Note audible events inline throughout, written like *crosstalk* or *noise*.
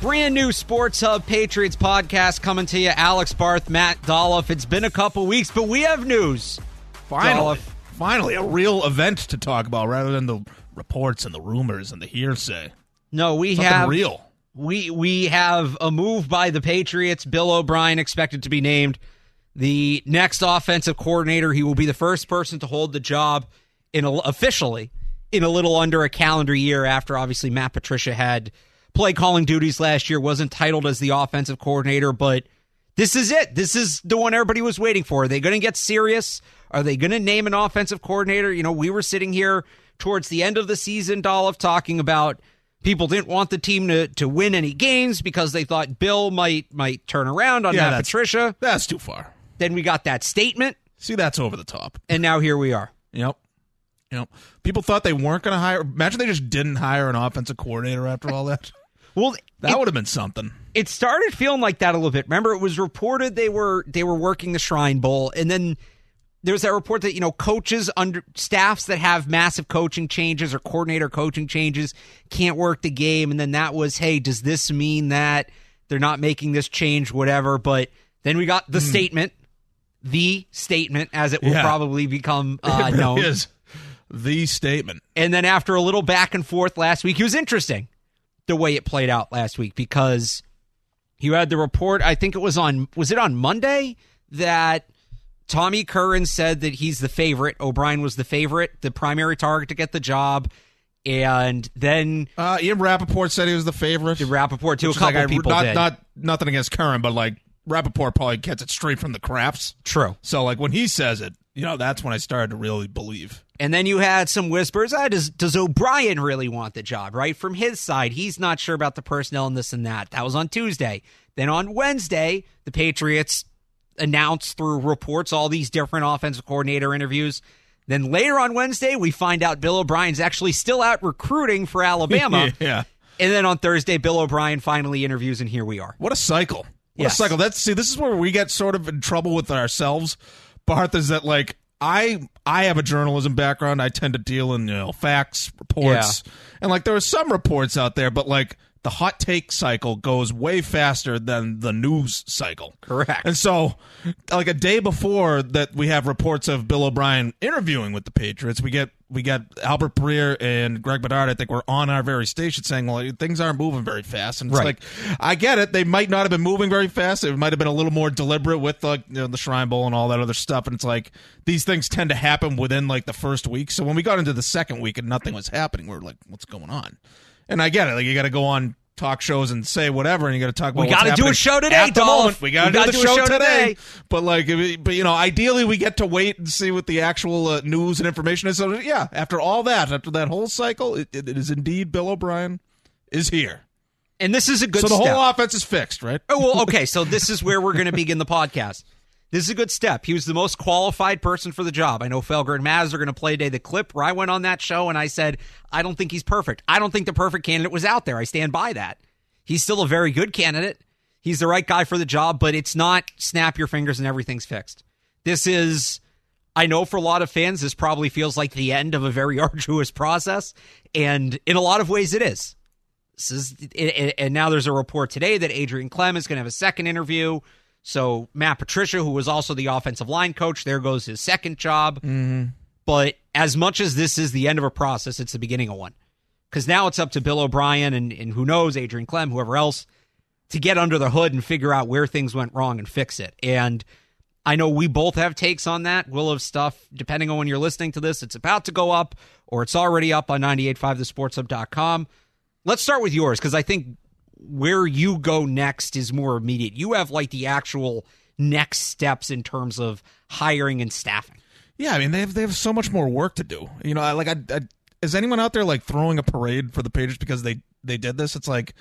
Brand new Sports Hub Patriots podcast coming to you. Alex Barth, Matt Dolph. It's been a couple weeks, but we have news. Finally, finally, a real event to talk about rather than the reports and the rumors and the hearsay. No, we Something have real. We we have a move by the Patriots. Bill O'Brien expected to be named the next offensive coordinator. He will be the first person to hold the job in a, officially in a little under a calendar year after obviously Matt Patricia had play calling duties last year, wasn't titled as the offensive coordinator, but this is it. This is the one everybody was waiting for. Are they going to get serious? Are they going to name an offensive coordinator? You know, we were sitting here towards the end of the season, Dolph, talking about people didn't want the team to, to win any games because they thought Bill might might turn around on Yeah, that's- Patricia. That's too far. Then we got that statement, See, that's over the top. and now here we are. Yep. Yep. People thought they weren't going to hire. Imagine they just didn't hire an offensive coordinator after all that. *laughs* Well, That it- would have been something. it started feeling like that a little bit. Remember, it was reported they were they were working the Shrine Bowl, and then there was that report that you know coaches under staffs that have massive coaching changes or coordinator coaching changes can't work the game, and then that was hey, does this mean that they're not making this change, whatever? But then we got the statement, the statement, as it will Yeah. probably become *laughs* uh, it really known. is the statement. And then after a little back and forth last week, it was interesting the way it played out last week because you had the report, I think it was on was it on Monday that Tommy Curran said that he's the favorite. O'Brien was the favorite, the primary target to get the job. And then Uh, Ian Rapoport said he was the favorite. Rapoport too, a couple like, I- people not, did. Not nothing against Curran, but like Rapoport probably gets it straight from the Krafts. True. So like when he says it, you know, that's when I started to really believe. And then you had some whispers. Ah, does does O'Brien really want the job? Right from his side, he's not sure about the personnel and this and that. That was on Tuesday. Then on Wednesday, the Patriots announced through reports all these different offensive coordinator interviews. Then later on Wednesday, we find out Bill O'Brien's actually still out recruiting for Alabama. *laughs* yeah. And then on Thursday, Bill O'Brien finally interviews, and here we are. What a cycle. What Yes. a cycle. That's see, this is where we get sort of in trouble with ourselves, Barth, is that like I I have a journalism background. I tend to deal in, you know, facts, reports. And like there are some reports out there, but like the hot take cycle goes way faster than the news cycle. Correct. And so, like a day before that, we have reports of Bill O'Brien interviewing with the Patriots. We get we got Albert Breer and Greg Bedard. I think we're on our very station saying, "Well, things aren't moving very fast." And it's Right. like, I get it. They might not have been moving very fast. It might have been a little more deliberate with like you know, the Shrine Bowl and all that other stuff. And it's like these things tend to happen within like the first week. So when we got into the second week and nothing was happening, we are like, "What's going on?" And I get it. Like you got to go on talk shows and say whatever, and you got to talk about. We got gotta do a show today, Dolph. moment, we got to do gotta the do a show, show today. today. But like, but you know, ideally we get to wait and see what the actual uh, news and information is. So yeah, after all that, after that whole cycle, it, it is indeed Bill O'Brien is here. And this is a good So the step. whole offense is fixed, right? Oh, well, *laughs* okay. So this is where we're going to begin the podcast. This is a good step. He was the most qualified person for the job. I know Felger and Maz are going to play day the clip where I went on that show and I said, I don't think he's perfect. I don't think the perfect candidate was out there. I stand by that. He's still a very good candidate. He's the right guy for the job, but it's not snap your fingers and everything's fixed. This is, I know for a lot of fans, this probably feels like the end of a very *laughs* arduous process. And in a lot of ways, it is. This is, and now there's a report today that Adrian Klemm is going to have a second interview. So Matt Patricia, who was also the offensive line coach, there goes his second job. Mm-hmm. But as much as this is the end of a process, it's the beginning of one. Because now it's up to Bill O'Brien and, and who knows, Adrian Klemm, whoever else, to get under the hood and figure out where things went wrong and fix it. And I know we both have takes on that. We'll have stuff, depending on when you're listening to this, it's about to go up or it's already up on 985thesportshub.com. Let's start with yours because I think where you go next is more immediate. You have like the actual next steps in terms of hiring and staffing. Yeah, I mean they have they have so much more work to do. You know, I, like I, I is anyone out there like throwing a parade for the Patriots because they they did this? It's like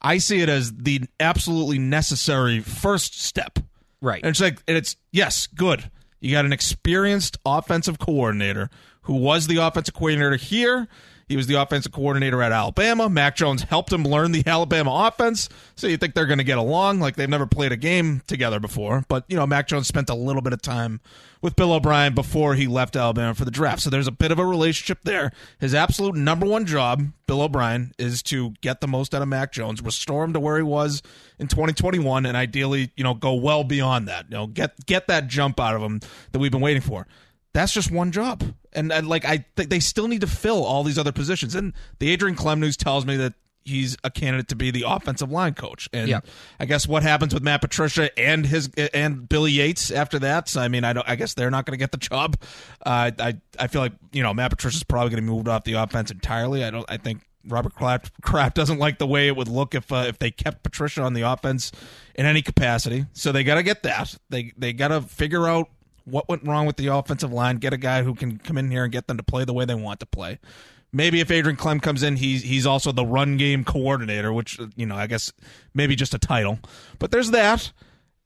I see it as the absolutely necessary first step. Right. And it's like and it's yes, good. You got an experienced offensive coordinator who was the offensive coordinator here. He was the offensive coordinator at Alabama. Mac Jones helped him learn the Alabama offense. So you think they're going to get along? Like they've never played a game together before. But, you know, Mac Jones spent a little bit of time with Bill O'Brien before he left Alabama for the draft. So there's a bit of a relationship there. His absolute number one job, Bill O'Brien, is to get the most out of Mac Jones, restore him to where he was in 2021, and ideally, you know, go well beyond that. You know, get get that jump out of him that we've been waiting for that's just one job. And, and like I think they still need to fill all these other positions. And the Adrian Klemm news tells me that he's a candidate to be the offensive line coach. And yeah. I guess what happens with Matt Patricia and his and Billy Yates after that. So, I mean, I don't. I guess they're not going to get the job. Uh, I I feel like you know Matt Patricia's probably going to be moved off the offense entirely. I don't. I think Robert Kraft, Kraft doesn't like the way it would look if uh, if they kept Patricia on the offense in any capacity. So they got to get that. They they got to figure out what went wrong with the offensive line, get a guy who can come in here and get them to play the way they want to play. Maybe if Adrian Klemm comes in, he's he's also the run game coordinator, which uh, you know I guess maybe just a title. But there's that,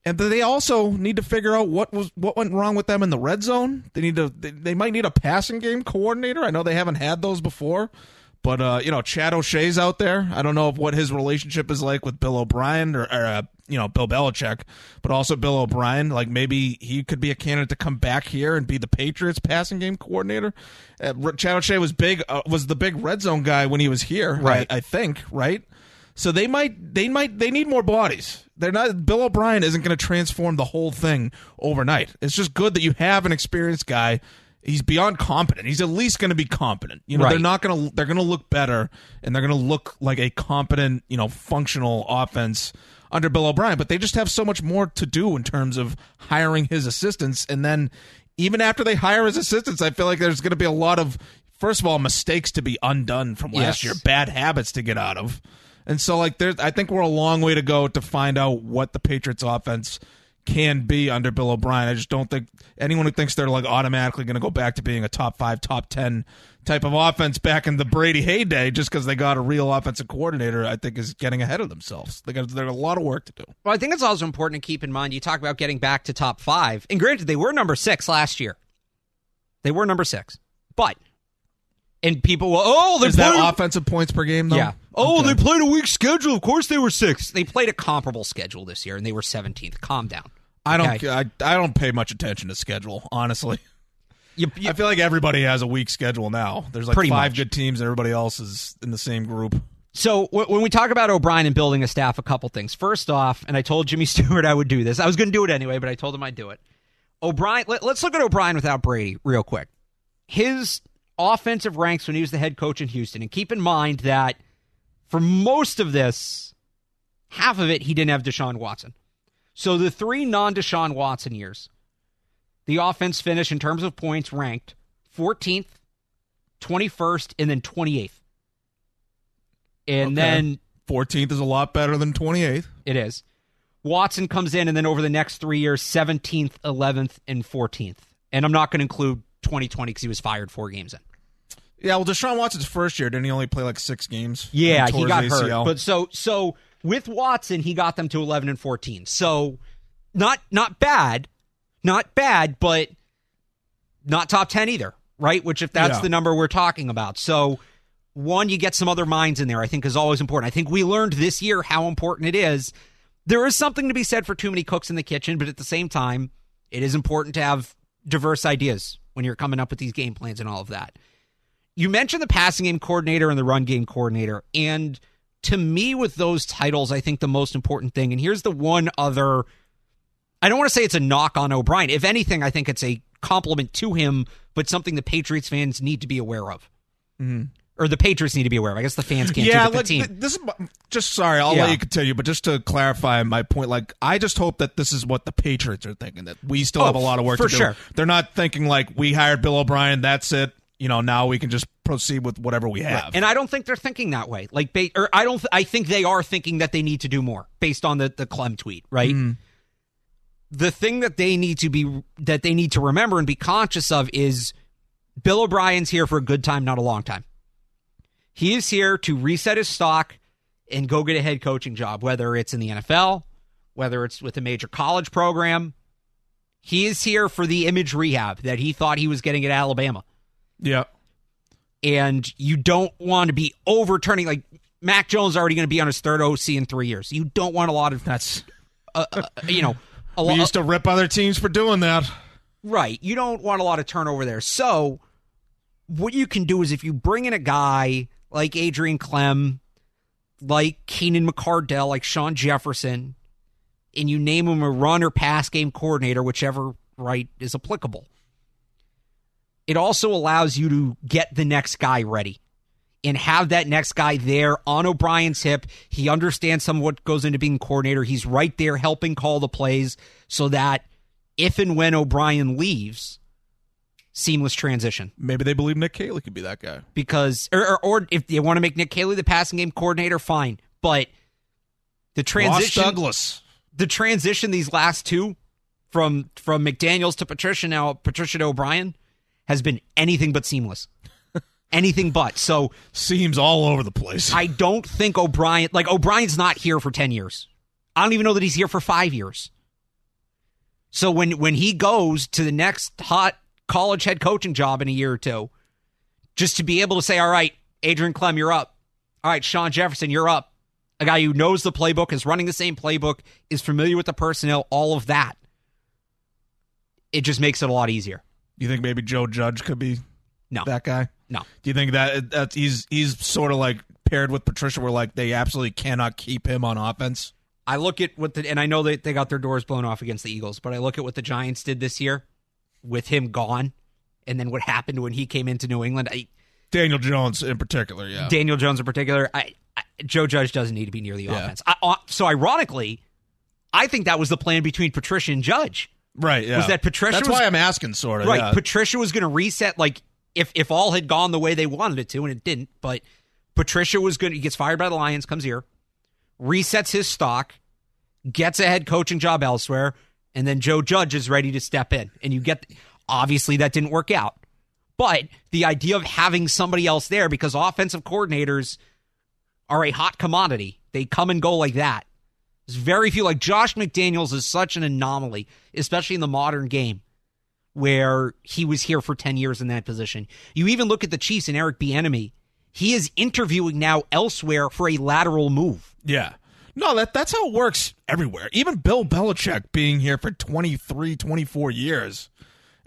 and they also need to figure out what was what went wrong with them in the red zone. They need to they, they might need a passing game coordinator. I know they haven't had those before, but uh, you know Chad O'Shea's out there. I don't know what his relationship is like with Bill O'Brien or, or uh, you know Bill Belichick, but also Bill O'Brien. Like maybe he could be a candidate to come back here and be the Patriots passing game coordinator. Uh, Chad O'Shea was big, uh, was the big red zone guy when he was here, right? I, I think, right. So they might, they might, they need more bodies. They're not. Bill O'Brien isn't going to transform the whole thing overnight. It's just good that you have an experienced guy he's beyond competent. He's at least going to be competent. You know, right. they're not going to they're going to look better and they're going to look like a competent, you know, functional offense under Bill O'Brien, but they just have so much more to do in terms of hiring his assistants. And then even after they hire his assistants, I feel like there's going to be a lot of, first of all, mistakes to be undone from last yes. year, bad habits to get out of. And so, like, there's, I think we're a long way to go to find out what the Patriots offense can be under Bill O'Brien. I just don't think anyone who thinks they're like automatically going to go back to being a top five, top 10 type of offense back in the Brady heyday just because they got a real offensive coordinator, I think is getting ahead of themselves. They got a lot of work to do. Well, I think it's also important to keep in mind you talk about getting back to top five. And granted, they were number six last year. They were number six. But and people will oh they is that offensive points per game though? Yeah. Oh, Okay. they played a weak schedule. Of course they were six. They played a comparable schedule this year and they were seventeenth. Calm down. I don't Okay. I, I don't pay much attention to schedule, honestly. You, you- I feel like everybody has a weak schedule now. There's like five much. good teams and everybody else is in the same group. So w- when we talk about O'Brien and building a staff, a couple things. First off, and I told Jimmy *laughs* Stewart I would do this. I was going to do it anyway, but I told him I'd do it. O'Brien. Let, let's look at O'Brien without Brady real quick. His offensive ranks when he was the head coach in Houston, and keep in mind that for most of this, half of it he didn't have Deshaun Watson. So the three non-Deshaun Watson years, the offense finished in terms of points ranked 14th, 21st, and then 28th. And Okay. then 14th is a lot better than 28th. it is. Watson comes in, and then over the next three years, 17th, 11th, and 14th. And I'm not going to include 2020 because he was fired four games in. Yeah, well, Deshaun Watson's first year didn't he only play like six games? Yeah, He got hurt. But so so with Watson, he got them to 11 and 14. So not not bad, not bad, but not top 10 either, right? Which if that's Yeah. the number we're talking about. So one, you get some other minds in there. I think is always important. I think we learned this year how important it is. There is something to be said for too many cooks in the kitchen, but at the same time, it is important to have diverse ideas when you're coming up with these game plans and all of that you mentioned the passing game coordinator and the run game coordinator. And to me, with those titles, I think the most important thing, and here's the one other I don't want to say it's a knock on O'Brien. If anything, I think it's a compliment to him, but something the Patriots fans need to be aware of. Mm-hmm. Or the Patriots need to be aware of. I guess the fans can't yeah, like the team. th- this is just sorry. I'll Yeah. let you continue, but just to clarify my point, like I just hope that this is what the Patriots are thinking. That we still Oh, have a lot of work for to do. sure. They're not thinking like we hired Bill O'Brien. That's it. You know, now we can just proceed with whatever we have. And I don't think they're thinking that way. Like, ba- or I don't. Th- I think they are thinking that they need to do more based on the the Klemm tweet, right? Mm. The thing that they need to be that they need to remember and be conscious of is Bill O'Brien's here for a good time, not a long time. He is here to reset his stock and go get a head coaching job, whether it's in the NFL, whether it's with a major college program. He is here for the image rehab that he thought he was getting at Alabama. Yeah, and you don't want to be overturning like Mac Jones is already going to be on his third OC in three years. You don't want a lot of That's *laughs* uh, uh, you know a we used to rip other teams for doing that. Right. You don't want a lot of turnover there. So, what you can do is if you bring in a guy like Adrian Klemm, like Keenan McCardell, like Shawn Jefferson, and you name him a run or pass game coordinator, whichever right is applicable, it also allows you to get the next guy ready and have that next guy there on O'Brien's hip. He understands some of what goes into being coordinator. He's right there helping call the plays so that if and when O'Brien leaves, seamless transition. Maybe they believe Nick Caley could be that guy. Because, or, or, or if they want to make Nick Caley the passing game coordinator, fine. But the Ross transition, Douglas. the transition these last two from from McDaniels to Patricia now Patricia to O'Brien has been anything but seamless. *laughs* anything but. So Seems all over the place. I don't think O'Brien like O'Brien's not here for 10 years. I don't even know that he's here for 5 years. So when when he goes to the next hot college head coaching job in a year or two, just to be able to say, "All right, Adrian Klemm, you're up. All right, Shawn Jefferson, you're up." A guy who knows the playbook, is running the same playbook, is familiar with the personnel, all of that. It just makes it a lot easier. You think maybe Joe Judge could be No. that guy? No. Do you think that that he's he's sort of like paired with Patricia, where like they absolutely cannot keep him on offense? I look at what the and I know that they got their doors blown off against the Eagles, but I look at what the Giants did this year with him gone, and then what happened when he came into New England. I, Daniel Jones in particular, yeah. Daniel Jones in particular, I, I, Joe Judge doesn't need to be near the Yeah. offense. I, uh, so ironically, I think that was the plan between Patricia and Judge. Right, yeah. Was that Patricia That's was- why I'm asking, sort of. Right, Yeah. Patricia was going to reset like if if all had gone the way they wanted it to, and it didn't. But Patricia was going. to He gets fired by the Lions, comes here, resets his stock, gets a head coaching job elsewhere, and then Joe Judge is ready to step in, and you get. Obviously, that didn't work out. But the idea of having somebody else there because offensive coordinators are a hot commodity. They come and go like that. There's very few. Like Josh McDaniels is such an anomaly, especially in the modern game where he was here for 10 years in that position. You even look at the Chiefs and Eric Bieniemy. He is interviewing now elsewhere for a lateral move. Yeah. No, that that's how it works everywhere. Even Bill Belichick being here for 23, 24 years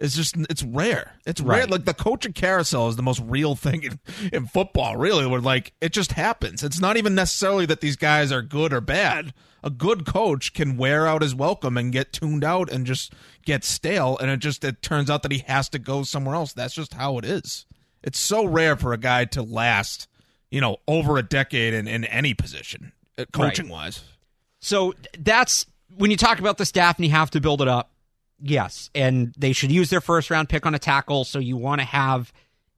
is just it's rare. It's rare. Right. Like the coaching carousel is the most real thing in, in football, really, where like it just happens. It's not even necessarily that these guys are good or bad. A good coach can wear out his welcome and get tuned out and just get stale and it just it turns out that he has to go somewhere else. That's just how it is. It's so rare for a guy to last, you know, over a decade in, in any position, uh, coaching wise. So that's when you talk about the staff and you have to build it up. Yes. And they should use their first round pick on a tackle. So you want to have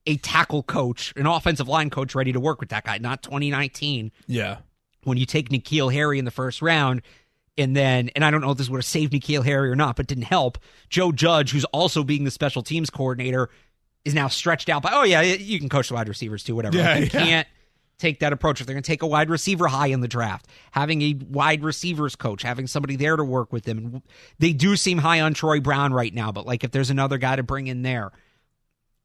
a tackle coach, an offensive line coach ready to work with that guy, not 2019 Yeah. when you take N'Keal Harry in the first round, and then, and I don't know if this would have saved N'Keal Harry or not, but didn't help. Joe Judge, who's also being the special teams coordinator, is now stretched out by, oh, yeah, you can coach the wide receivers too, whatever. Yeah, you yeah. can't take that approach. If they're going to take a wide receiver high in the draft, having a wide receivers coach, having somebody there to work with them. They do seem high on Troy Brown right now, but like if there's another guy to bring in there,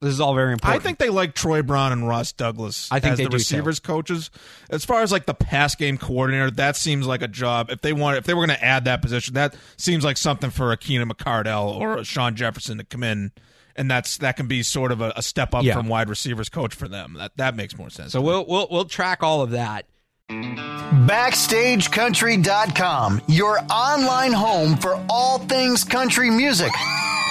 this is all very important. I think they like Troy Brown and Ross Douglas I think as the do, too. receivers coaches. As far as like the pass game coordinator, that seems like a job. If they want, if they were going to add that position, that seems like something for a Keenan McCardell or a Shawn Jefferson to come in, and that's that can be sort of a, a step up Yeah. from wide receivers coach for them. That that makes more sense. so we'll, we'll, we'll track all of that. BackstageCountry.com, your online home for all things country music.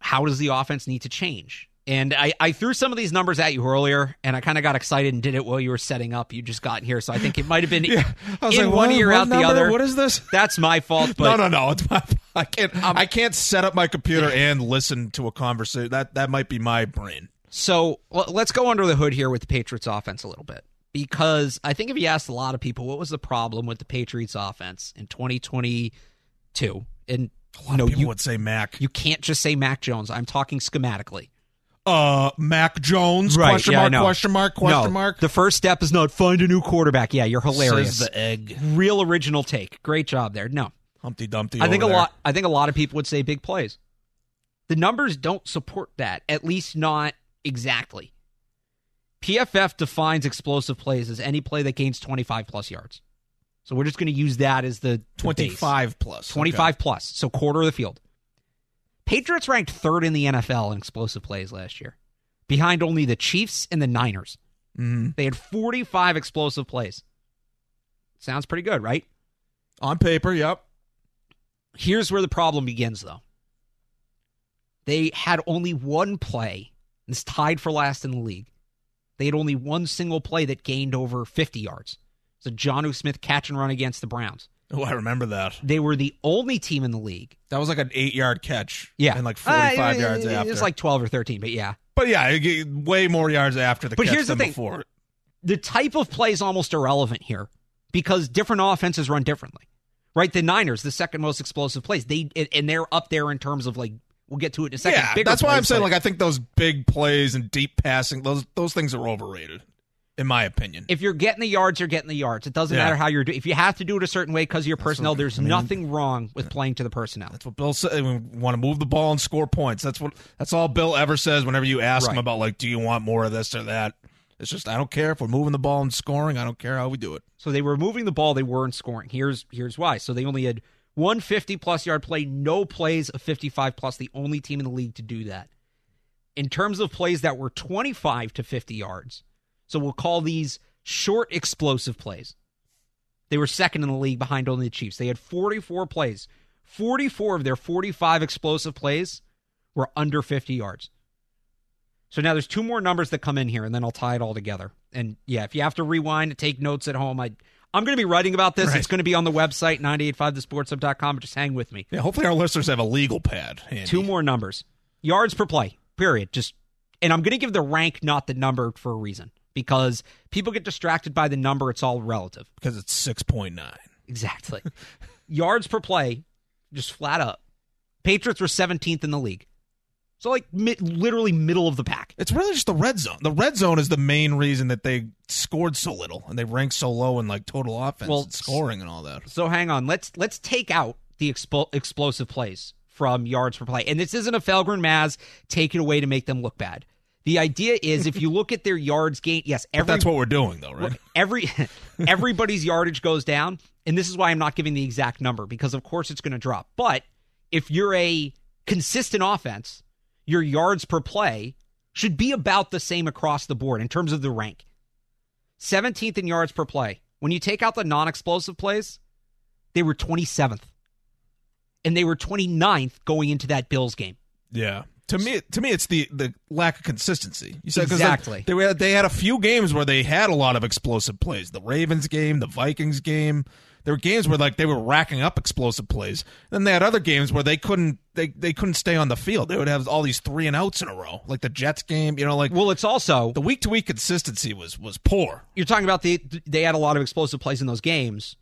How does the offense need to change? And I, I threw some of these numbers at you earlier, and I kind of got excited and did it while you were setting up. You just got here, so I think it might have been *laughs* yeah, I was in like, one what- ear out the other. What is this? That's my fault. But *laughs* no, no, no. It's my. I can't. Um, I can't set up my computer and listen to a conversation. That that might be my brain. So l- let's go under the hood here with the Patriots offense a little bit. Because I think if you asked a lot of people what was the problem with the Patriots offense in 2022, and A lot no, of people you, would say Mac. you can't just say Mac Jones. I'm talking schematically. uh, Mac Jones? Right, Question yeah, mark? know. Question mark? Question no, mark? The first step is not find a new quarterback. Yeah, you're hilarious. Says the egg. Real original take. Great job there. No, Humpty Dumpty. I think a there. lot. I think a lot of people would say big plays. The numbers don't support that. At least not exactly. PFF defines explosive plays as any play that gains 25 plus yards. So we're just going to use that as the, the base. Twenty-five plus. 25 plus. So quarter of the field. Patriots ranked third in the NFL in explosive plays last year, behind only the Chiefs and the Niners. hmm They had 45 explosive plays. Sounds pretty good, right? On paper, yep. Here's where the problem begins, though. They had only one play, and it's tied for last in the league. They had only one single play that gained over 50 yards. It's a Jonnu Smith catch and run against the Browns. Oh, I remember that. They were the only team in the league. That was like an eight-yard catch. Yeah. and like forty-five Uh, yards it- after. It's like 12 or 13, but yeah. but yeah, way more yards after the But catch here's the than thing. before. the type of play is almost irrelevant here because different offenses run differently. Right? The Niners, the second most explosive plays, they and they're up there in terms of like we'll get to it in a second. Yeah, that's why I'm saying but like I think those big plays and deep passing those those things are overrated, in my opinion. if you're getting the yards, you're getting the yards. It doesn't Yeah. matter how you're doing. If you have to do it a certain way because of your personnel, what- there's I mean- nothing wrong with playing to the personnel. That's what Bill said. We want to move the ball and score points. That's what. That's all Bill ever says whenever you ask him about like, do you want more of this or that? It's just I don't care if we're moving the ball and scoring. I don't care how we do it. So they were moving the ball, they weren't scoring. Here's here's why. So they only had one 50 plus yard play, no plays of 55 plus, the only team in the league to do that. In terms of plays that were 25 to 50 yards, so we'll call these short explosive plays. They were second in the league behind only the Chiefs. They had 44 plays. 44 of their 45 explosive plays were under 50 yards. So now there's two more numbers that come in here, and then I'll tie it all together. And yeah, if you have to rewind and take notes at home, I I'm going to be writing about this. Right. It's going to be on the website 985thesportshub.com. But just hang with me. Yeah, hopefully our listeners have a legal pad. Handy. Two more numbers: yards per play. Period. Just and I'm going to give the rank, not the number, for a reason because people get distracted by the number. It's all relative. because it's six point nine. Exactly. *laughs* yards per play, just flat up. Patriots were 17th in the league. So like mid, literally middle of the pack. It's really just the red zone. The red zone is the main reason that they scored so little and they ranked so low in like total offense Well, and scoring and all that. So hang on. Let's let's take out the expo- explosive plays from yards per play. And this isn't a Felgren Maz take it away to make them look bad. The idea is if you *laughs* look at their yards gain, yes, every that's what we're doing though, right? every *laughs* everybody's yardage goes down, and this is why I'm not giving the exact number because of course it's going to drop. But if you're a consistent offense, your yards per play should be about the same across the board in terms of the rank. 17th in yards per play. When you take out the non-explosive plays, they were 27th. And they were 29th going into that Bills game. Yeah. To me, to me, it's the, the lack of consistency. You said 'cause, like, Exactly. they were, they had a few games where they had a lot of explosive plays. The Ravens game, the Vikings game. There were games where like they were racking up explosive plays. Then they had other games where they couldn't they, they couldn't stay on the field. They would have all these three and outs in a row, like the Jets game. You know, like Well, it's also the week to week consistency was was poor. you're talking about the they had a lot of explosive plays in those games.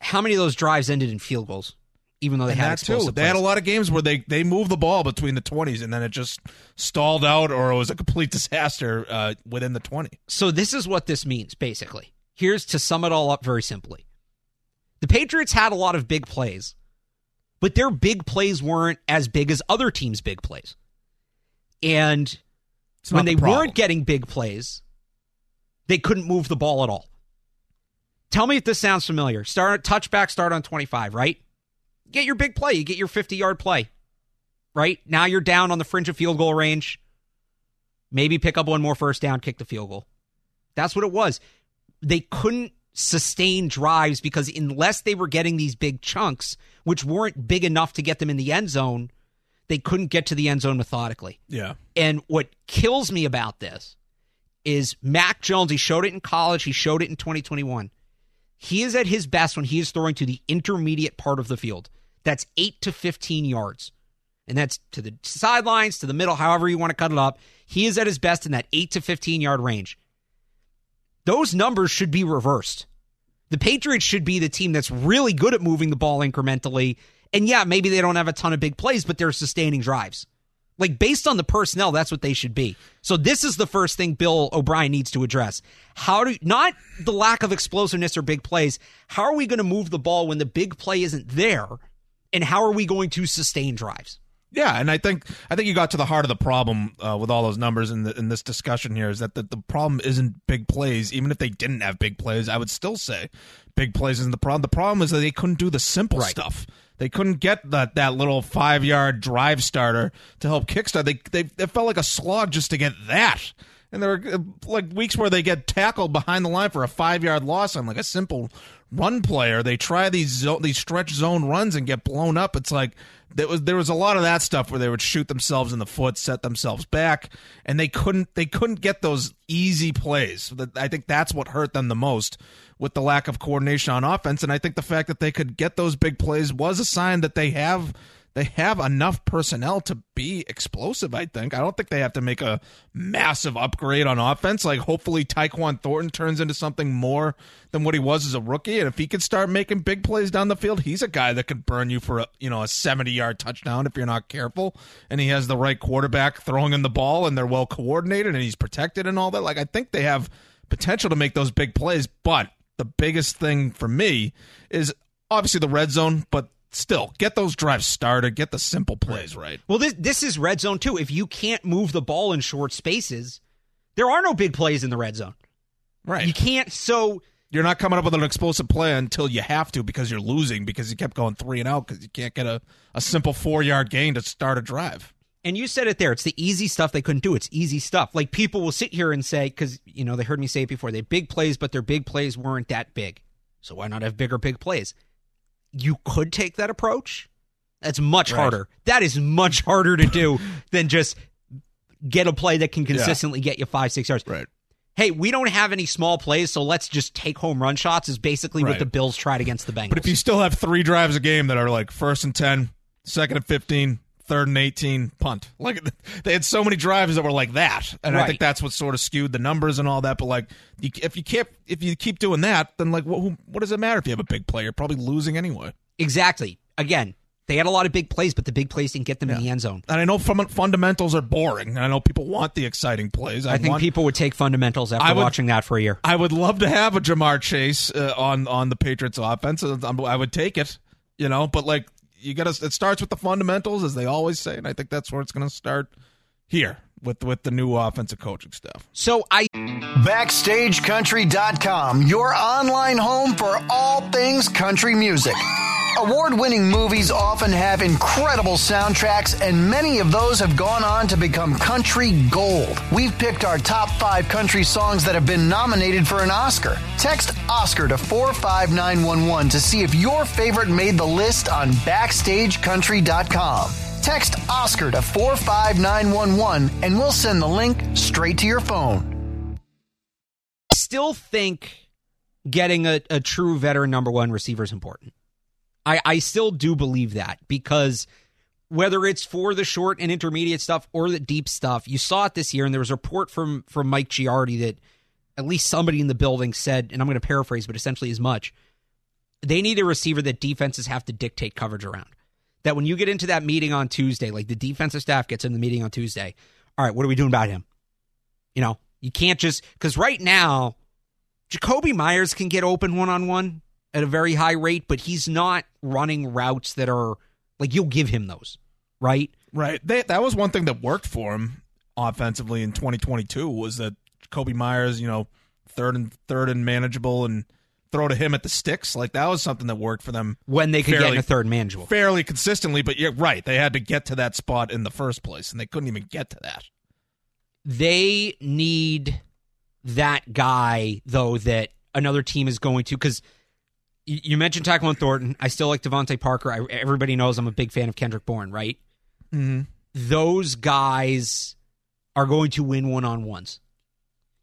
How many of those drives ended in field goals? Even though they And had that too. explosive They had a lot of games where they they moved the ball between the twenties and then it just stalled out or it was a complete *laughs* disaster uh, within the twenty. So this is what this means, basically. Here's to sum it all up very simply. The Patriots had a lot of big plays, but their big plays weren't as big as other teams' big plays. And It's when they the weren't getting big plays, they couldn't move the ball at all. Tell me if this sounds familiar. Start touchback, start on 25, right? Get your big play, you get your 50 yard play, right? Now you're down on the fringe of field goal range. Maybe pick up one more first down, kick the field goal. That's what it was. They couldn't sustain drives because unless they were getting these big chunks, which weren't big enough to get them in the end zone, they couldn't get to the end zone methodically. yeah. And what kills me about this is Mac Jones. He showed it in college. He showed it in 2021. He is at his best when he is throwing to the intermediate part of the field. That's 8 to 15 yards. and that's to the sidelines, to the middle, however you want to cut it up. He is at his best in that 8 to 15 yard range. Those numbers should be reversed. The Patriots should be the team that's really good at moving the ball incrementally. And yeah, maybe they don't have a ton of big plays, but they're sustaining drives. Like based on the personnel, that's what they should be. So this is the first thing Bill O'Brien needs to address. How do not the lack of explosiveness or big plays? How are we going to move the ball when the big play isn't there? And how are we going to sustain drives? Yeah, and I think I think you got to the heart of the problem uh, with all those numbers in, the, in this discussion here is that the, the problem isn't big plays. Even if they didn't have big plays, I would still say big plays isn't the problem. The problem is that they couldn't do the simple Right. stuff. They couldn't get that that little five yard drive starter to help kickstart. They they it felt like a slog just to get that. And there were uh, like weeks where they get tackled behind the line for a five yard loss on like a simple run player. They try these these stretch zone runs and get blown up. It's like there was there was a lot of that stuff where they would shoot themselves in the foot, set themselves back, and they couldn't they couldn't get those easy plays. I think that's what hurt them the most with the lack of coordination on offense. And I think the fact that they could get those big plays was a sign that they have they have enough personnel to be explosive. I think. I don't think they have to make a massive upgrade on offense. Like hopefully Tyquan Thornton turns into something more than what he was as a rookie, and if he could start making big plays down the field, he's a guy that could burn you for a you know a seventy yard touchdown if you're not careful. And he has the right quarterback throwing in the ball, and they're well coordinated, and he's protected and all that. Like I think they have potential to make those big plays, but the biggest thing for me is obviously the red zone, but still get those drives started, get the simple plays right. Well, this this is red zone too. If you can't move the ball in short spaces, there are no big plays in the red zone. Right. You can't. So You're not coming up with an explosive play until you have to because you're losing because you kept going three and out because you can't get a, a simple four yard gain to start a drive. And you said it there. It's the easy stuff they couldn't do. It's easy stuff. Like people will sit here and say, because you know they heard me say it before. They big plays, but their big plays weren't that big. So why not have bigger big plays? You could take that approach. That's much Right. harder. That is much harder to do *laughs* than just get a play that can consistently get you five, six yards. Right. Hey, we don't have any small plays, so let's just take home run shots. Is basically what the Bills tried against the Bengals. But if you still have three drives a game that are like first and 10, second and 15, third and 18, punt. Like they had so many drives that were like that. And I Right. think that's what sort of skewed the numbers and all that. But like, you, if you keep, if you keep doing that, then like, what, who, what does it matter if you have a big play? You're probably losing anyway. exactly, again, they had a lot of big plays, but the big plays didn't get them in the end zone. And I know fun- fundamentals are boring. And I know people want the exciting plays. I, I think want, people would take fundamentals after would- watching that for a year. I would love to have a Ja'Marr Chase uh, on on the Patriots offense. I would take it, you know. But like, you got to. It starts with the fundamentals, as they always say, and I think that's where it's going to start here with with the new offensive coaching staff. So I BackstageCountry.com, your online home for all things country music. Award winning movies often have incredible soundtracks, and many of those have gone on to become country gold. We've picked our top five country songs that have been nominated for an Oscar. Text Oscar to 45911 to see if your favorite made the list on BackstageCountry.com. Text Oscar to 45911 and we'll send the link straight to your phone. still think getting a, a true veteran number one receiver is important. I, I still do believe that because whether it's for the short and intermediate stuff or the deep stuff, you saw it this year, and there was a report from from Mike Giardi that at least somebody in the building said, and I'm going to paraphrase, but essentially as much. They need a receiver that defenses have to dictate coverage around. That when you get into that meeting on Tuesday, like the defensive staff gets in the meeting on Tuesday, all right, what are we doing about him? You know, you can't just because right now, Jakobi Meyers can get open one on one at a very high rate, but he's not running routes that are like you'll give him those, right? Right. They, that was one thing that worked for him offensively in 2022 was that Kobe Meyers, you know, third and third and manageable and throw to him at the sticks. Like that was something that worked for them When they could get in a third manageable. fairly consistently. But you're right. They had to get to that spot in the first place, and they couldn't even get to that. They need that guy though that another team is going to because you mentioned Tyquan Thornton. I still like DeVante Parker. I, everybody knows I'm a big fan of Kendrick Bourne, right? Mm-hmm. those guys are going to win one on ones.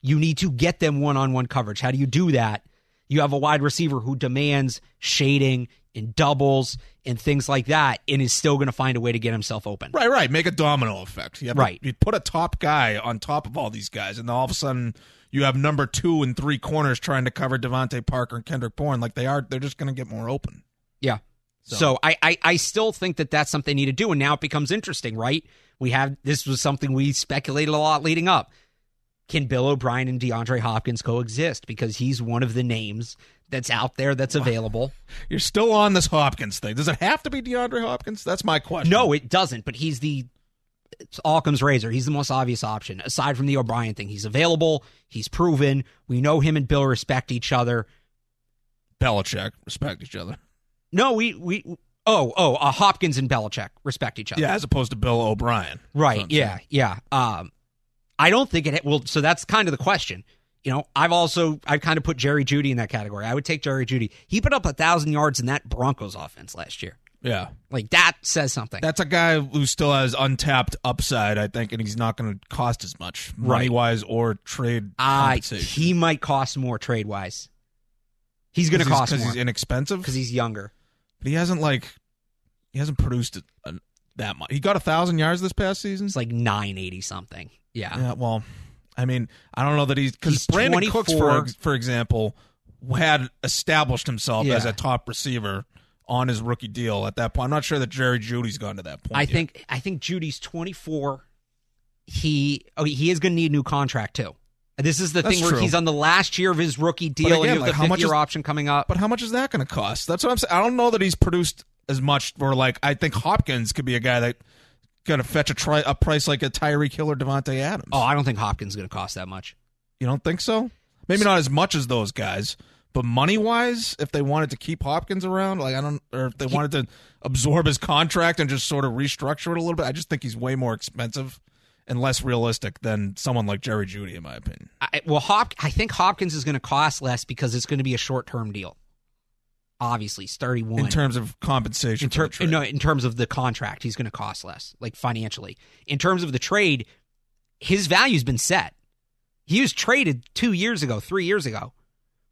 You need to get them one on one coverage. How do you do that? You have a wide receiver who demands shading, and doubles and things like that, and is still going to find a way to get himself open. Right, right. Make a domino effect. You have Right. A, you put a top guy on top of all these guys, and all of a sudden you have number two and three corners trying to cover DeVante Parker and Kendrick Bourne. Like they are, they're just going to get more open. Yeah. So, I, I I still think that that's something they need to do, and now it becomes interesting, right? We have this was something we speculated a lot leading up. Can Bill O'Brien and DeAndre Hopkins coexist? Because he's one of the names that's out there that's available. You're still on this Hopkins thing. Does it have to be DeAndre Hopkins? That's my question. No, it doesn't. But he's the it's Occam's razor. He's the most obvious option aside from the O'Brien thing. He's available. He's proven. We know him and Bill respect each other. Belichick respect each other. No, we we oh oh uh, Hopkins and Belichick respect each other. Yeah, as opposed to Bill O'Brien. Right. Yeah. saying. Yeah. Um, I don't think it will. So that's kind of the question. You know, I've also I've kind of put Jerry Jeudy in that category. I would take Jerry Jeudy. He put up a thousand yards in that Broncos offense last year. Yeah. Like that says something. That's a guy who still has untapped upside, I think, and he's not going to cost as much money wise or trade uh, he might cost more trade wise. He's going to cost because he's inexpensive. because he's younger. but he hasn't like he hasn't produced a, a, that much. He got a thousand yards this past season. It's like nine eighty something. Yeah. Yeah, well, I mean, I don't know that he's because Brandin Cooks, 24. for for example, had established himself Yeah. as a top receiver on his rookie deal at that point. I'm not sure that Jerry Jeudy's gone to that point. I yet. think I think Jeudy's twenty four. He oh he is going to need a new contract too. This is the That's thing where true. he's on the last year of his rookie deal, again, and like, have how much year is- option coming up. But how much is that going to cost? That's what I'm saying. I don't know that he's produced as much. For like, I think Hopkins could be a guy that going to fetch a, tri- a price like a Tyreek Hill or Davante Adams. Oh, I don't think Hopkins is going to cost that much. You don't think so? Maybe not as much as those guys, but money wise, if they wanted to keep Hopkins around, like I don't, or if they wanted to absorb his contract and just sort of restructure it a little bit, I just think he's way more expensive and less realistic than someone like Jerry Jeudy, in my opinion. I, well, Hop, I think Hopkins is going to cost less because it's going to be a short term deal. Obviously, he's thirty one. In terms of compensation, in, ter- no, in terms of the contract, he's going to cost less, like financially. In terms of the trade, his value's been set. He was traded two years ago, three years ago,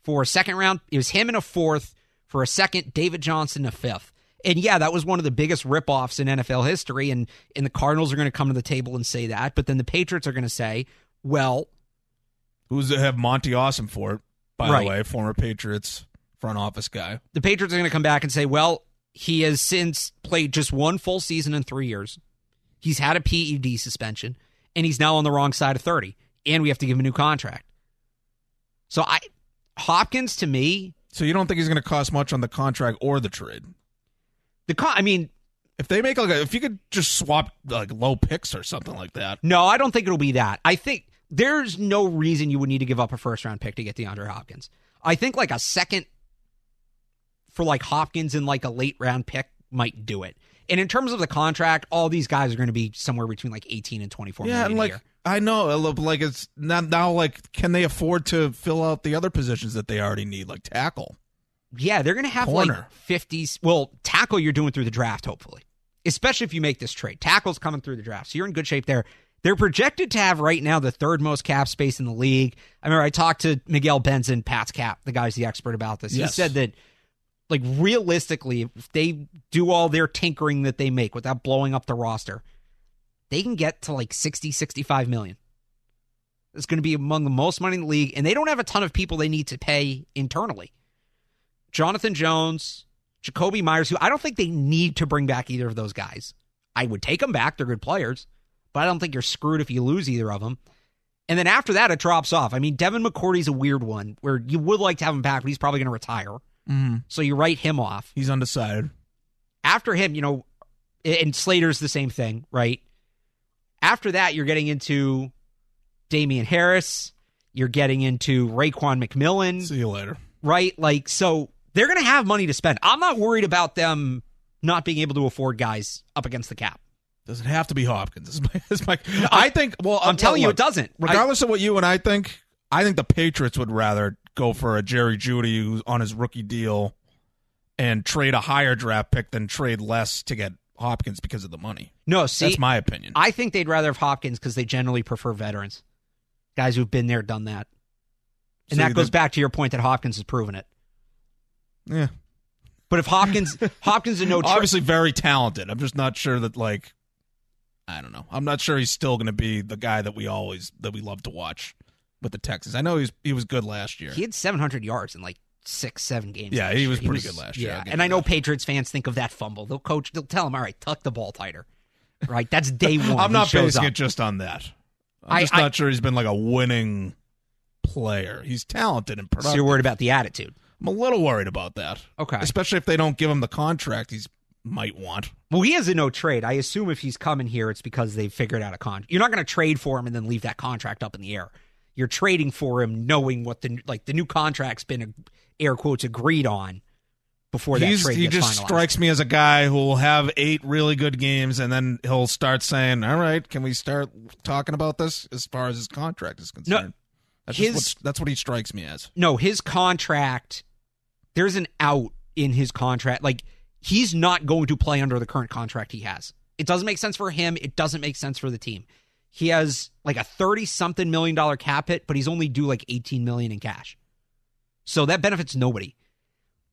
for a second round. It was him in a fourth for a second, David Johnson a fifth. And yeah, that was one of the biggest ripoffs in NFL history. And and the Cardinals are going to come to the table and say that, but then the Patriots are going to say, well, Who's to have Monty Awesome for it? By Right. the way, former Patriots front office guy. the Patriots are going to come back and say, well, he has since played just one full season in three years. He's had a PED suspension, and he's now on the wrong side of 30, and we have to give him a new contract. So I, Hopkins to me, So you don't think he's going to cost much on the contract or the trade? the con- I mean, If they make like a, if you could just swap like low picks or something like that. no, I don't think it'll be that. I think there's no reason you would need to give up a first round pick to get DeAndre Hopkins. I think like a second for like Hopkins and like a late round pick might do it. And in terms of the contract, all these guys are going to be somewhere between like 18 and 24 Yeah, million and a like year. I know, uh, I love- like it's not now. Like, can they afford to fill out the other positions that they already need, like tackle? Yeah, they're going to have Corner. like 50s. Well, tackle you're doing through the draft, hopefully, especially if you make this trade. Tackle's coming through the draft. So you're in good shape there. They're projected to have right now the third most cap space in the league. I remember I talked to Miguel Benzan, Pat's cap, the guy's the expert about this. Yes. He said that, like, realistically, if they do all their tinkering that they make without blowing up the roster, they can get to like 60, 65 million. It's going to be among the most money in the league, and they don't have a ton of people they need to pay internally. Jonathan Jones, Jakobi Meyers, who I don't think they need to bring back either of those guys. I would take them back; they're good players, but I don't think you're screwed if you lose either of them. And then after that, it drops off. I mean, Devin McCourty's a weird one where you would like to have him back, but he's probably going to retire, Mm-hmm. so you write him off. He's undecided. After him, you know, and Slater's the same thing, right? After that, you're getting into Damien Harris. You're getting into Raekwon McMillan See you later. right? Like, so they're going to have money to spend. I'm not worried about them not being able to afford guys up against the cap. Does it have to be Hopkins? Is my, *laughs* is my, I think. Well, I'm uh, telling you, look, it doesn't. I- Regardless of what you and I think, I think the Patriots would rather go for a Jerry Jeudy who's on his rookie deal and trade a higher draft pick than trade less to get Hopkins because of the money. no, see, That's my opinion. I think they'd rather have Hopkins because they generally prefer veterans, guys who've been there, done that. And So that goes back to your point that Hopkins has proven it. yeah. But if Hopkins *laughs* Hopkins is no tra- Obviously, very talented. I'm just not sure that like. I don't know. I'm not sure he's still going to be the guy that we always that we love to watch with the Texans. I know he's he was good last year. he had 700 yards in like six, seven games. Yeah, he year. was pretty good last year. Yeah, and I know that. Patriots fans think of that fumble. They'll coach. They'll tell him, "All right, tuck the ball tighter." Right, that's day *laughs* one. I'm not basing up. it just on that. I'm I- just I- not sure he's been like a winning player. He's talented and So you're worried about the attitude. I'm a little worried about that. Okay. Especially if they don't give him the contract he's might want. Well, he has a no trade. I assume if he's coming here, it's because they've figured out a contract. You're not going to trade for him and then leave that contract up in the air. You're trading for him, knowing what the like the new contract's been air quotes agreed on before that He's, trade he just finalized. strikes me as a guy who will have eight really good games and then he'll start saying, "All right, can we start talking about this as far as his contract is concerned?" that's, just his- what, that's what he strikes me as. no, his contract. There's an out in his contract. Like he's not going to play under the current contract he has. It doesn't make sense for him. It doesn't make sense for the team. He has like a thirty something million dollar cap hit, but he's only due like eighteen million in cash. So that benefits nobody.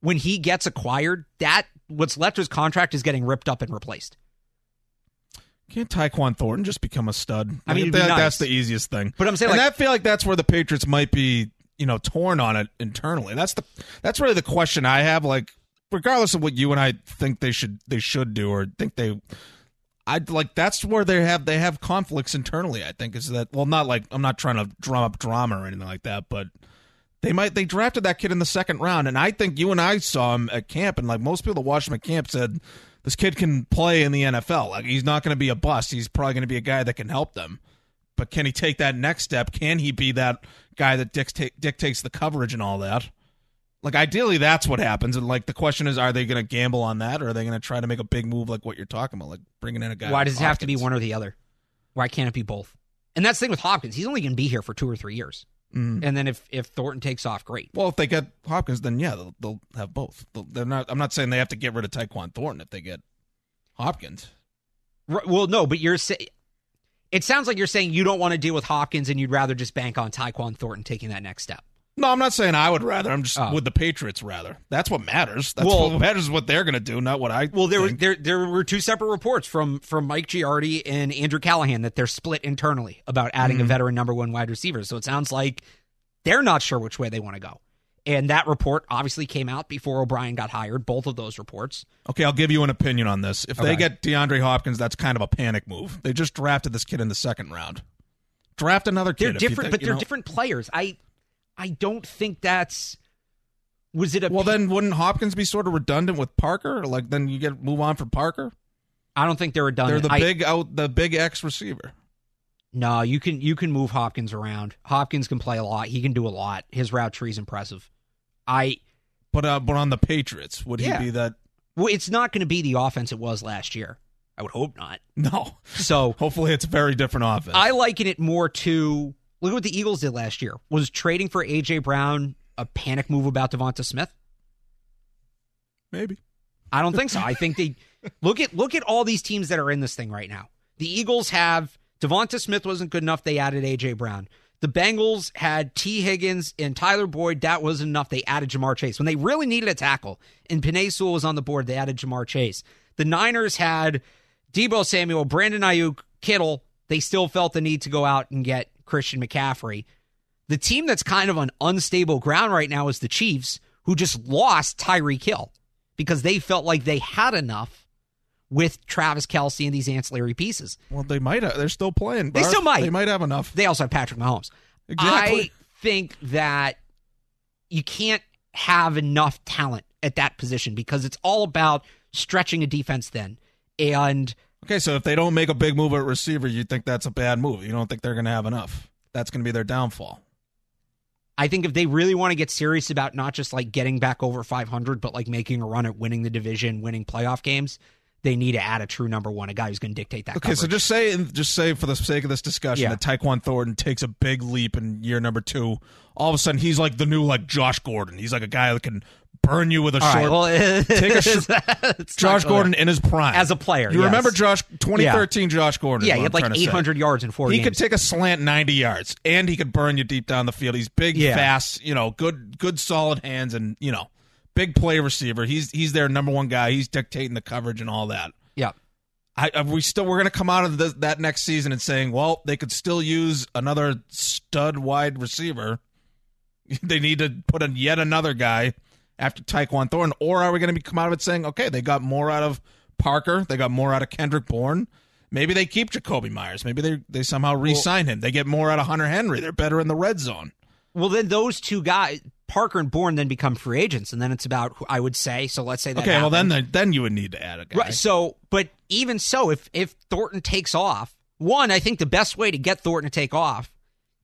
When he gets acquired, that what's left of his contract is getting ripped up and replaced. Can't Tyquan Thornton just become a stud? I mean, I it'd be feel like nice. that's the easiest thing. But I'm saying, and like- I feel like that's where the Patriots might be, you know, torn on it internally. That's the that's really the question I have. Like, regardless of what you and I think they should they should do or think they, I'd like that's where they have they have conflicts internally. I think is that well, not like I'm not trying to drum up drama or anything like that, but they might they drafted that kid in the second round, and I think you and I saw him at camp, and like most people that watched him at camp said. This kid can play in the NFL. Like he's not going to be a bust. He's probably going to be a guy that can help them but can he take that next step? Can he be that guy that dicta- dictates the coverage and all that? Like ideally, that's what happens. And like the question is, are they going to gamble on that, or are they going to try to make a big move like what you're talking about, like bringing in a guy? Why does it have to be one or the other? Why can't it be both? And that's the thing with Hopkins. He's only going to be here for two or three years. Mhm. And then if, if Thornton takes off, great. Well, if they get Hopkins, then yeah, they'll, they'll have both. They'll, they're not. I'm not saying they have to get rid of Tyquan Thornton if they get Hopkins. R- Well, no, but you're saying it sounds like you're saying you don't want to deal with Hopkins and you'd rather just bank on Tyquan Thornton taking that next step. No, I'm not saying I would rather. I'm just Oh. with the Patriots rather. That's what matters. That's Well- what matters is what they're going to do, not what I. Well, there was there there were two separate reports from from Mike Giardi and Andrew Callahan that they're split internally about adding a mm-hmm. veteran number one wide receiver. So it sounds like they're not sure which way they want to go. And that report obviously came out before O'Brien got hired. Both of those reports. Okay, I'll give you an opinion on this. If Okay. they get DeAndre Hopkins, that's kind of a panic move. They just drafted this kid in the second round. Draft another kid. They're different, think- but they're know. different players. I I don't think that's was it a Well, then wouldn't Hopkins be sort of redundant with Parker? Like then you get move on for Parker. I don't think they're done. They're the I- big out, the big X receiver. No, you can you can move Hopkins around. Hopkins can play a lot. He can do a lot. His route tree is impressive. I But uh, but on the Patriots, would Yeah. he be that? well, it's not going to be the offense it was last year. I would hope not. No. So *laughs* Hopefully, it's a very different offense. I liken it more to look at what the Eagles did last year. Was trading for AJ Brown a panic move about DeVonta Smith? Maybe. I don't think so. I think they *laughs* look at look at all these teams that are in this thing right now. The Eagles have DeVonta Smith wasn't good enough. They added AJ Brown. The Bengals had Tee Higgins and Tyler Boyd. That wasn't enough. They added Ja'Marr Chase when they really needed a tackle. And Penei Sewell was on the board. They added Ja'Marr Chase. The Niners had Deebo Samuel, Brandon Aiyuk, Kittle. They still felt the need to go out and get Christian McCaffrey. The team that's kind of on unstable ground right now is the Chiefs, who just lost Tyreek Hill because they felt like they had enough with Travis Kelce and these ancillary pieces. Well, they might. Have, they're still playing. They still might. They might have enough. They also have Patrick Mahomes. Exactly. I think that you can't have enough talent at that position because it's all about stretching a defense then. And Okay, so if they don't make a big move at receiver, you think that's a bad move. You don't think they're going to have enough. That's going to be their downfall. I think if they really want to get serious about not just like getting back over 500, but like making a run at winning the division, winning playoff games, they need to add a true number one, a guy who's going to dictate that. Okay, so just say, just say for the sake of this discussion, Yeah. that Tyquan Thornton takes a big leap in year number two. All of a sudden, he's like the new like Josh Gordon. He's like a guy that can burn you with a All right, short. well, *laughs* Take a sh- *laughs* Josh. Gordon in his prime As a player, You yes. remember Josh 2013 Josh Gordon? Yeah, he had I'm like 800 yards in four He games. could take a slant 90 yards, and he could burn you deep down the field. He's big, Yeah. fast, you know, good, good, solid hands, and you know, big play receiver. He's he's their number one guy. He's dictating the coverage and all that. Yeah. I, are we still we're going to come out of that next season and saying, well, they could still use another stud wide receiver. *laughs* they need to put in yet another guy after Tyquan Thornton, or are we going to be come out of it saying, okay, they got more out of Parker, they got more out of Kendrick Bourne. Maybe they keep Jakobi Meyers. Maybe they they somehow re-sign him. They get more out of Hunter Henry. They're better in the red zone. Well, then those two guys, Parker and Bourne, then become free agents, and then it's about who I would say. So let's say that. Okay, well then happens. then you would need to add a guy. Right. So, but even so, if if Thornton takes off, one, I think the best way to get Thornton to take off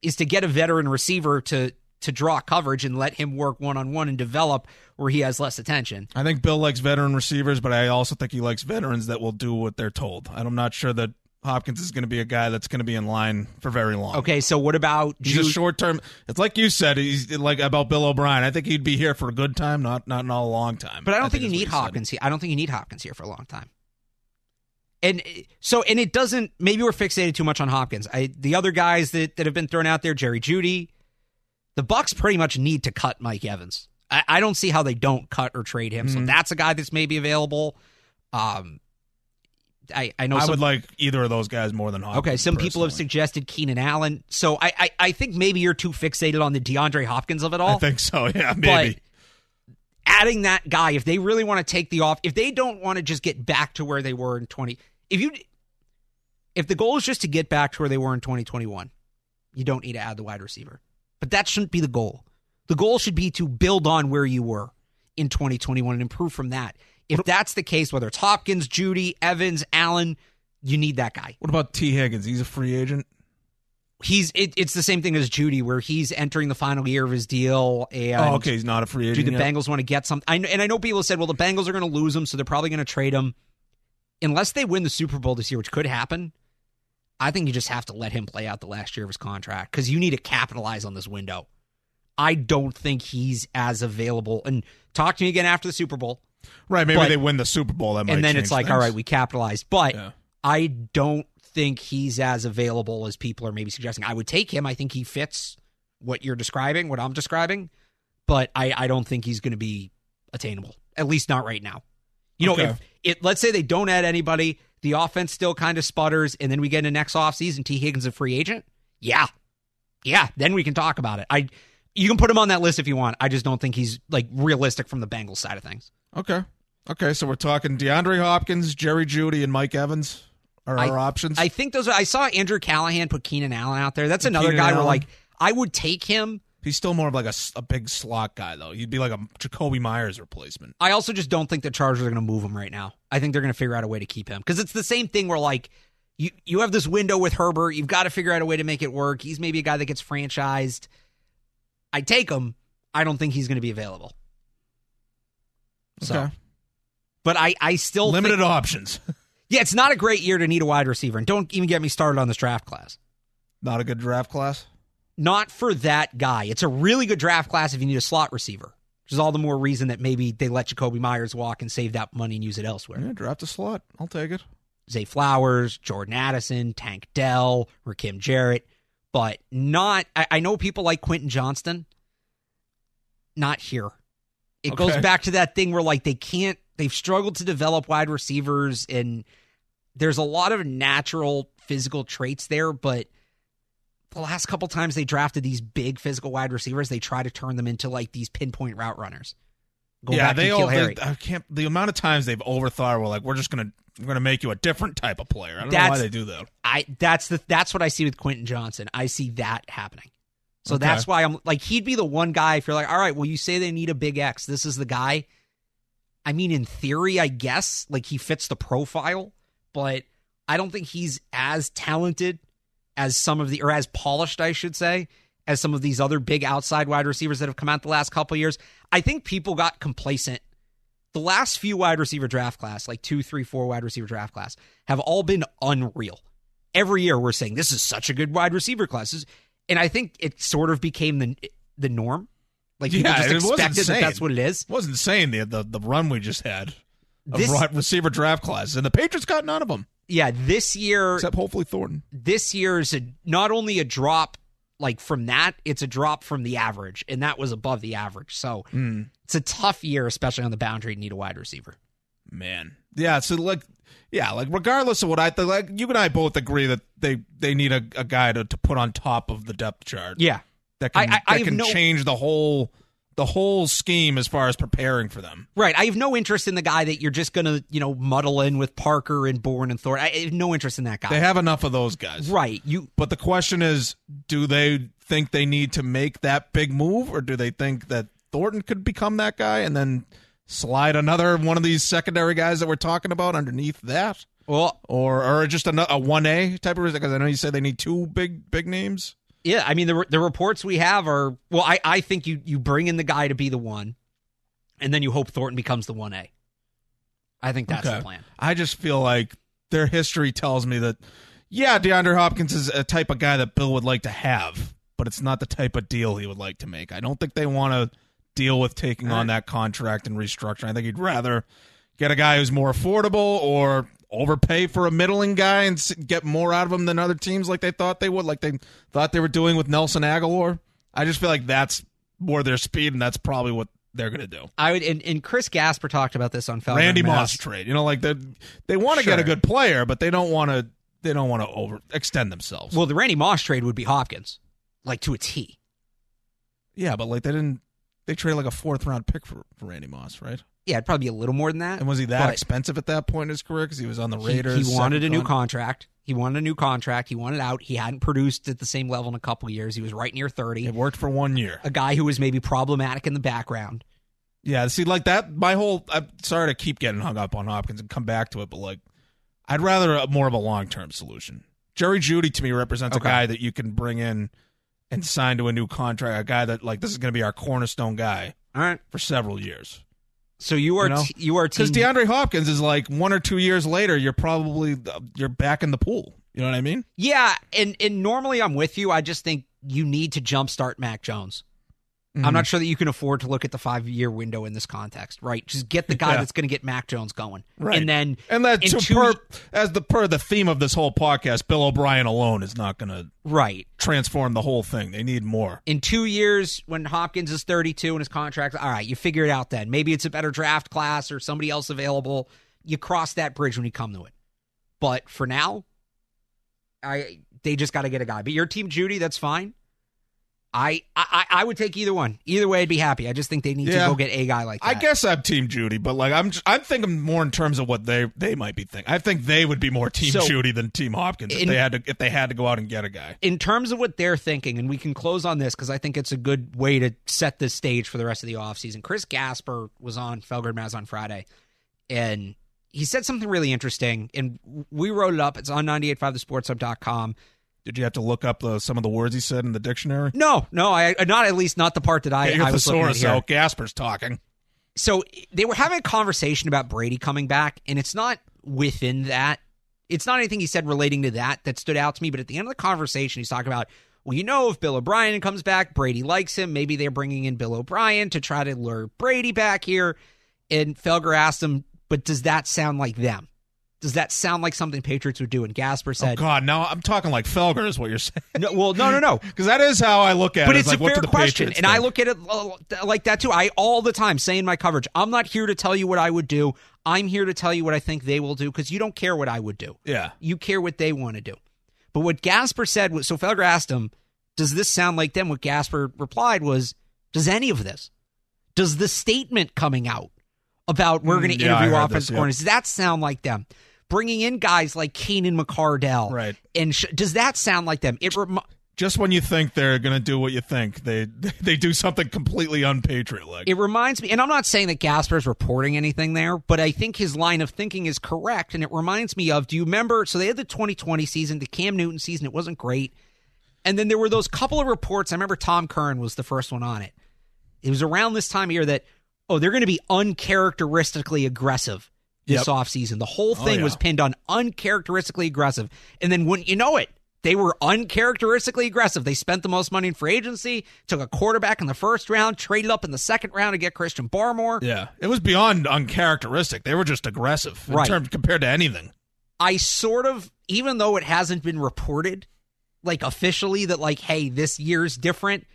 is to get a veteran receiver to to draw coverage and let him work one on one and develop where he has less attention. I think Bill likes veteran receivers, but I also think he likes veterans that will do what they're told. I'm not sure that Hopkins is going to be a guy that's going to be in line for very long. Okay, so what about He's a short term. It's like you said. He's like about Bill O'Brien. I think he'd be here for a good time, not not not a long time. But I don't think, you need. Hopkins here. I don't think you need Hopkins here for a long time. And so, and it doesn't. Maybe we're fixated too much on Hopkins. I the other guys that that have been thrown out there, Jerry Jeudy, the Bucks pretty much need to cut Mike Evans. I, I don't see how they don't cut or trade him. So Mhm. that's a guy that's maybe available. Um, I I know I some, would like either of those guys more than Hopkins. Okay, some people have personally. suggested Keenan Allen. So I, I I think maybe you're too fixated on the DeAndre Hopkins of it all. I think so. *laughs* Yeah, maybe. But adding that guy, if they really want to take the off, if they don't want to just get back to where they were in 20, if you, if the goal is just to get back to where they were in 2021, you don't need to add the wide receiver. But that shouldn't be the goal. The goal should be to build on where you were in 2021 and improve from that. If that's the case, whether it's Hopkins, Jeudy, Evans, Allen, you need that guy. what about Tee Higgins? He's a free agent. He's it, it's the same thing as Jeudy, where he's entering the final year of his deal. And oh, okay. He's not a free agent. do the yet? Bengals want to get something? I and I know people said, well, the Bengals are going to lose him, so they're probably going to trade him. Unless they win the Super Bowl this year, which could happen, I think you just have to let him play out the last year of his contract because you need to capitalize on this window. I don't think he's as available. And talk to me again after the Super Bowl, Right. Maybe but- they win the Super Bowl. That might and then it's like, things. all right, we capitalized. But Yeah. I don't think he's as available as people are maybe suggesting. I would take him. I think he fits what you're describing, what I'm describing, but I, I don't think he's going to be attainable. At least not right now. You know, if it let's say they don't add anybody, the offense still kind of sputters, and then we get into next offseason, Tee Higgins a free agent. Yeah. Yeah, then we can talk about it. I you can put him on that list if you want. I just don't think he's like realistic from the Bengals side of things. Okay. Okay. So we're talking DeAndre Hopkins, Jerry Jeudy, and Mike Evans are I- our options. I think those. Are, I saw Andrew Callahan put Keenan Allen out there. That's another Keenan guy where like I would take him. He's still more of like a big slot guy, though. He'd be like a Jakobi Meyers replacement. I also just don't think the Chargers are going to move him right now. I think they're going to figure out a way to keep him because it's the same thing where like you you have this window with Herbert. You've got to figure out a way to make it work. He's maybe a guy that gets franchised. I take him. I don't think he's going to be available. So, Okay. but I I still Limited think- options. *laughs* yeah, it's not a great year to need a wide receiver, and don't even get me started on this draft class. Not a good draft class. not for that guy. It's a really good draft class if you need a slot receiver, which is all the more reason that maybe they let Jakobi Meyers walk and save that money and use it elsewhere. Yeah, draft a slot. I'll take it. Zay Flowers, Jordan Addison, Tank Dell, Rakim Jarrett, but not. I, I know people like Quentin Johnston. Not here. It goes back to that thing where like they can't. They've struggled to develop wide receivers, and there's a lot of natural physical traits there, but the last couple times they drafted these big physical wide receivers, they try to turn them into like these pinpoint route runners. Go yeah, back they all. They, I can't. The amount of times they've overthought. We're like, we're just gonna we're gonna make you a different type of player. I don't know why That's- they do that. I that's the that's what I see with Quentin Johnston. I see that happening. So Okay. that's why I'm like he'd be the one guy if you're like, all right, well you say they need a big X. This is the guy. I mean, in theory, I guess like he fits the profile, but I don't think he's as talented as some of the or as polished, I should say, as some of these other big outside wide receivers that have come out the last couple of years. I think people got complacent. The last few wide receiver draft class, like two, three, four wide receiver draft class, have all been unreal every year we're saying this is such a good wide receiver class, This- and I think it sort of became the the norm. Like people Yeah, just was expected that that's what it is. It wasn't insane the the, the run we just had of This- receiver draft classes, and the Patriots got none of them Yeah, this year, except hopefully Thornton. this year is a, not only a drop like from that, it's a drop from the average, and that was above the average. So Mm. it's a tough year, especially on the boundary to need a wide receiver. Man, yeah. So like, yeah, like regardless of what I think, like you and I both agree that they they need a, a guy to, to put on top of the depth chart. Yeah. that can I- I- I that have can no- change the whole the whole scheme as far as preparing for them. Right. I have no interest in the guy that you're just going to, you know, muddle in with Parker and Bourne and Thor. I have no interest in that guy. They have enough of those guys, right. You But the question is, do they think they need to make that big move, or do they think that Thornton could become that guy and then slide another one of these secondary guys that we're talking about underneath that, well, or or just a, a one A type of? Reason? Because I know you said they need two big big names. yeah, I mean the the reports we have are well, I I think you you bring in the guy to be the one and then you hope Thornton becomes the 1A. I think that's Okay. the plan. I just feel like their history tells me that, yeah, DeAndre Hopkins is a type of guy that Bill would like to have, but it's not the type of deal he would like to make. I don't think they want to deal with taking on that contract and restructuring. I think he'd rather get a guy who's more affordable or overpay for a middling guy and get more out of him than other teams like they thought they would, like they thought they were doing with Nelson Agholor. I just feel like that's more their speed, and that's probably what they're going to do. I would and, and Chris Gasper talked about this on Falcon Randy. Moss trade. You know, like they they want to get a good player, but they don't want to they don't want to over extend themselves. Well, the Randy Moss trade would be Hopkins, like to a T. yeah, but like they didn't they traded like a fourth round pick for, for Randy Moss, right? Yeah, it'd probably be a little more than that. And was he that but expensive at that point in his career because he was on the Raiders? He, wanted a new con- contract. He wanted a new contract. He wanted out. He hadn't produced at the same level in a couple years. He was right near thirty. It worked for one year. A guy who was maybe problematic in the background. Yeah, see, like that. My whole. I'm sorry to keep getting hung up on Hopkins and come back to it, but like, I'd rather a, more of a long term solution. Jerry Jeudy to me represents Okay. a guy that you can bring in and sign to a new contract. A guy that like this is going to be our cornerstone guy All right. for several years. So you are You know? t- you are Because team DeAndre Hopkins is like one or two years later, you're probably uh, you're back in the pool. You know what I mean? Yeah, and and normally I'm with you. I just think you need to jumpstart Mac Jones. Mm-hmm. I'm not sure that you can afford to look at the five year window in this context, right? Just get the guy Yeah. that's going to get Mac Jones going, Right. And then And that to two per, as the per the theme of this whole podcast, Bill O'Brien alone is not going to right transform the whole thing. They need more. in two years when Hopkins is 32 and his contract, all right, you figure it out then. Maybe it's a better draft class or somebody else available. You cross that bridge when you come to it. But for now, I they just got to get a guy. But your team, Jeudy, that's fine. I, I I would take either one. Either way, I'd be happy. I just think they need Yeah. to go get a guy like that. I guess I'm Team Jeudy, but like I'm, I'm thinking more in terms of what they they might be thinking. I think they would be more Team So- Jeudy than Team Hopkins if they had to if they had to go out and get a guy. in terms of what they're thinking, and we can close on this because I think it's a good way to set the stage for the rest of the offseason. Chris Gasper was on Felger and Mazz on Friday, and he said something really interesting, and we wrote it up. It's on 985thesportshub.com. Did you have to look up the, some of the words he said in the dictionary? No, no, I not at least not the part that I, your I was looking at here. out. Gasper's talking. so they were having a conversation about Brady coming back, and it's not within that. It's not anything he said relating to that that stood out to me. But at the end of the conversation, he's talking about, well, you know, if Bill O'Brien comes back, Brady likes him. Maybe they're bringing in Bill O'Brien to try to lure Brady back here. And Felger asked him, but does that sound like them? Does that sound like something Patriots would do? And Gasper Oh said, God, now I'm talking like Felger is what you're saying. no, well, no, no, no. *laughs* Because that is how I look at But it. it's like, a fair question, Patriots and I look at it uh, like that too. I all the time say in my coverage, I'm not here to tell you what I would do. I'm here to tell you what I think they will do because you don't care what I would do. Yeah. You care what they want to do. But what Gasper said was, so Felger asked him, "Does this sound like them?" What Gasper replied was, "Does any of this? Does the statement coming out about we're Mm, going to yeah, interview offensive yeah. corners? Does that sound like them?" Bringing in guys like Keenan McCardell, Right. And sh- does that sound like them? It rem- Just when you think they're going to do what you think, they *laughs* they do something completely unpatriot-like. It reminds me, and I'm not saying that Gasper's reporting anything there, but I think his line of thinking is correct. And it reminds me of do you remember? So they had the 2020 season, the Cam Newton season. It wasn't great. And then there were those couple of reports. I remember Tom Curran was the first one on it. It was around this time of year that, oh, they're going to be uncharacteristically aggressive this Yep. offseason. The whole oh, thing yeah. was pinned on uncharacteristically aggressive. And then wouldn't you know it? They were uncharacteristically aggressive. They spent the most money in free agency, took a quarterback in the first round, traded up in the second round to get Christian Barmore. yeah, it was beyond uncharacteristic. They were just aggressive in Right. terms compared to anything. I sort of, even though it hasn't been reported, like officially that like, hey, this year's different.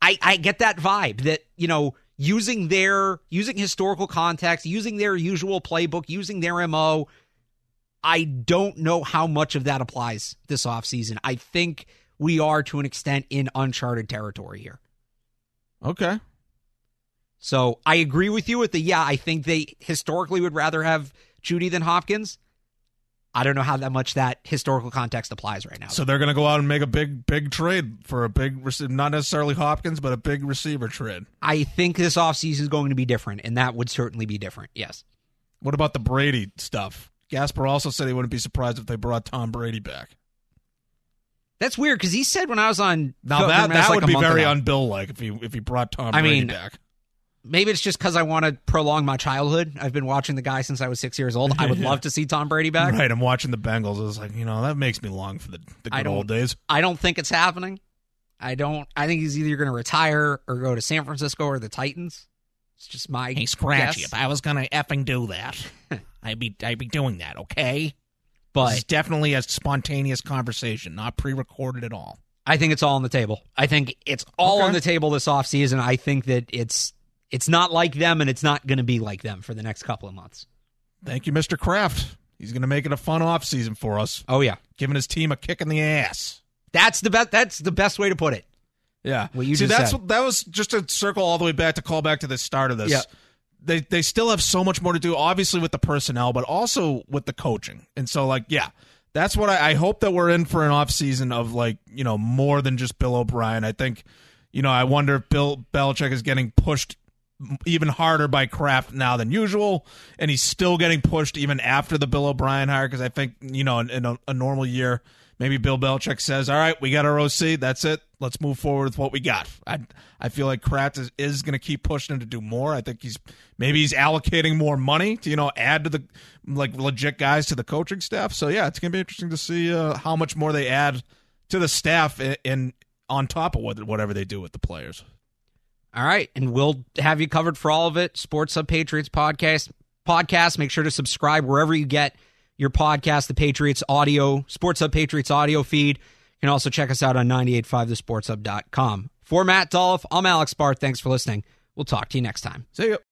I I get that vibe that, you know, using their using historical context, using their usual playbook, using their MO, I don't know how much of that applies this offseason. I think we are to an extent in uncharted territory here. Okay. So I agree with you with the yeah, I think they historically would rather have Jeudy than Hopkins. I don't know how that much that historical context applies right now. So they're going to go out and make a big, big trade for a big, not necessarily Hopkins, but a big receiver trade. I think this offseason is going to be different, and that would certainly be different. Yes. What about the Brady stuff? Gasper also said he wouldn't be surprised if they brought Tom Brady back. That's weird because he said when I was on Now that that like would be very ago. unbill like if he if he brought Tom I Brady mean, back. Maybe it's just because I want to prolong my childhood. I've been watching the guy since I was six years old. I would *laughs* love to see Tom Brady back. Right, I'm watching the Bengals. I was like, you know, that makes me long for the, the good old days. I don't think it's happening. I don't. I think he's either going to retire or go to San Francisco or the Titans. It's just my Hey, Scratchy, guess. if I was gonna effing do that, *laughs* I'd be I'd be doing that, okay? But It's definitely a spontaneous conversation, not pre-recorded at all. I think it's all on the table. I think it's all Okay. on the table this offseason. I think that it's it's not like them and it's not going to be like them for the next couple of months. Thank you, Mr. Kraft. He's going to make it a fun off season for us, Oh yeah. giving his team a kick in the ass. That's the best that's the best way to put it. Yeah. What you See, that's said. that was just a circle all the way back to call back to the start of this. Yeah. They they still have so much more to do, obviously with the personnel, but also with the coaching. And so like, yeah, that's what I, I hope that we're in for an off season of like, you know, more than just Bill O'Brien. I think, you know, I wonder if Bill Belichick is getting pushed even harder by Kraft now than usual, and he's still getting pushed even after the Bill O'Brien hire. Because I think you know, in, in a, a normal year, maybe Bill Belichick says, "All right, we got our OC. That's it. Let's move forward with what we got." I I feel like Kraft is, is going to keep pushing him to do more. I think he's maybe he's allocating more money to you know add to the like legit guys to the coaching staff. So yeah, it's going to be interesting to see uh, how much more they add to the staff and, in on top of what, whatever they do with the players. All right, and we'll have you covered for all of it. Sports Hub Patriots podcast podcast. Make sure to subscribe wherever you get your podcast. The Patriots audio, Sports Hub Patriots audio feed. You can also check us out on 985thesportshub.com. For Matt Dolloff, I'm Alex Barth. Thanks for listening. We'll talk to you next time. See ya.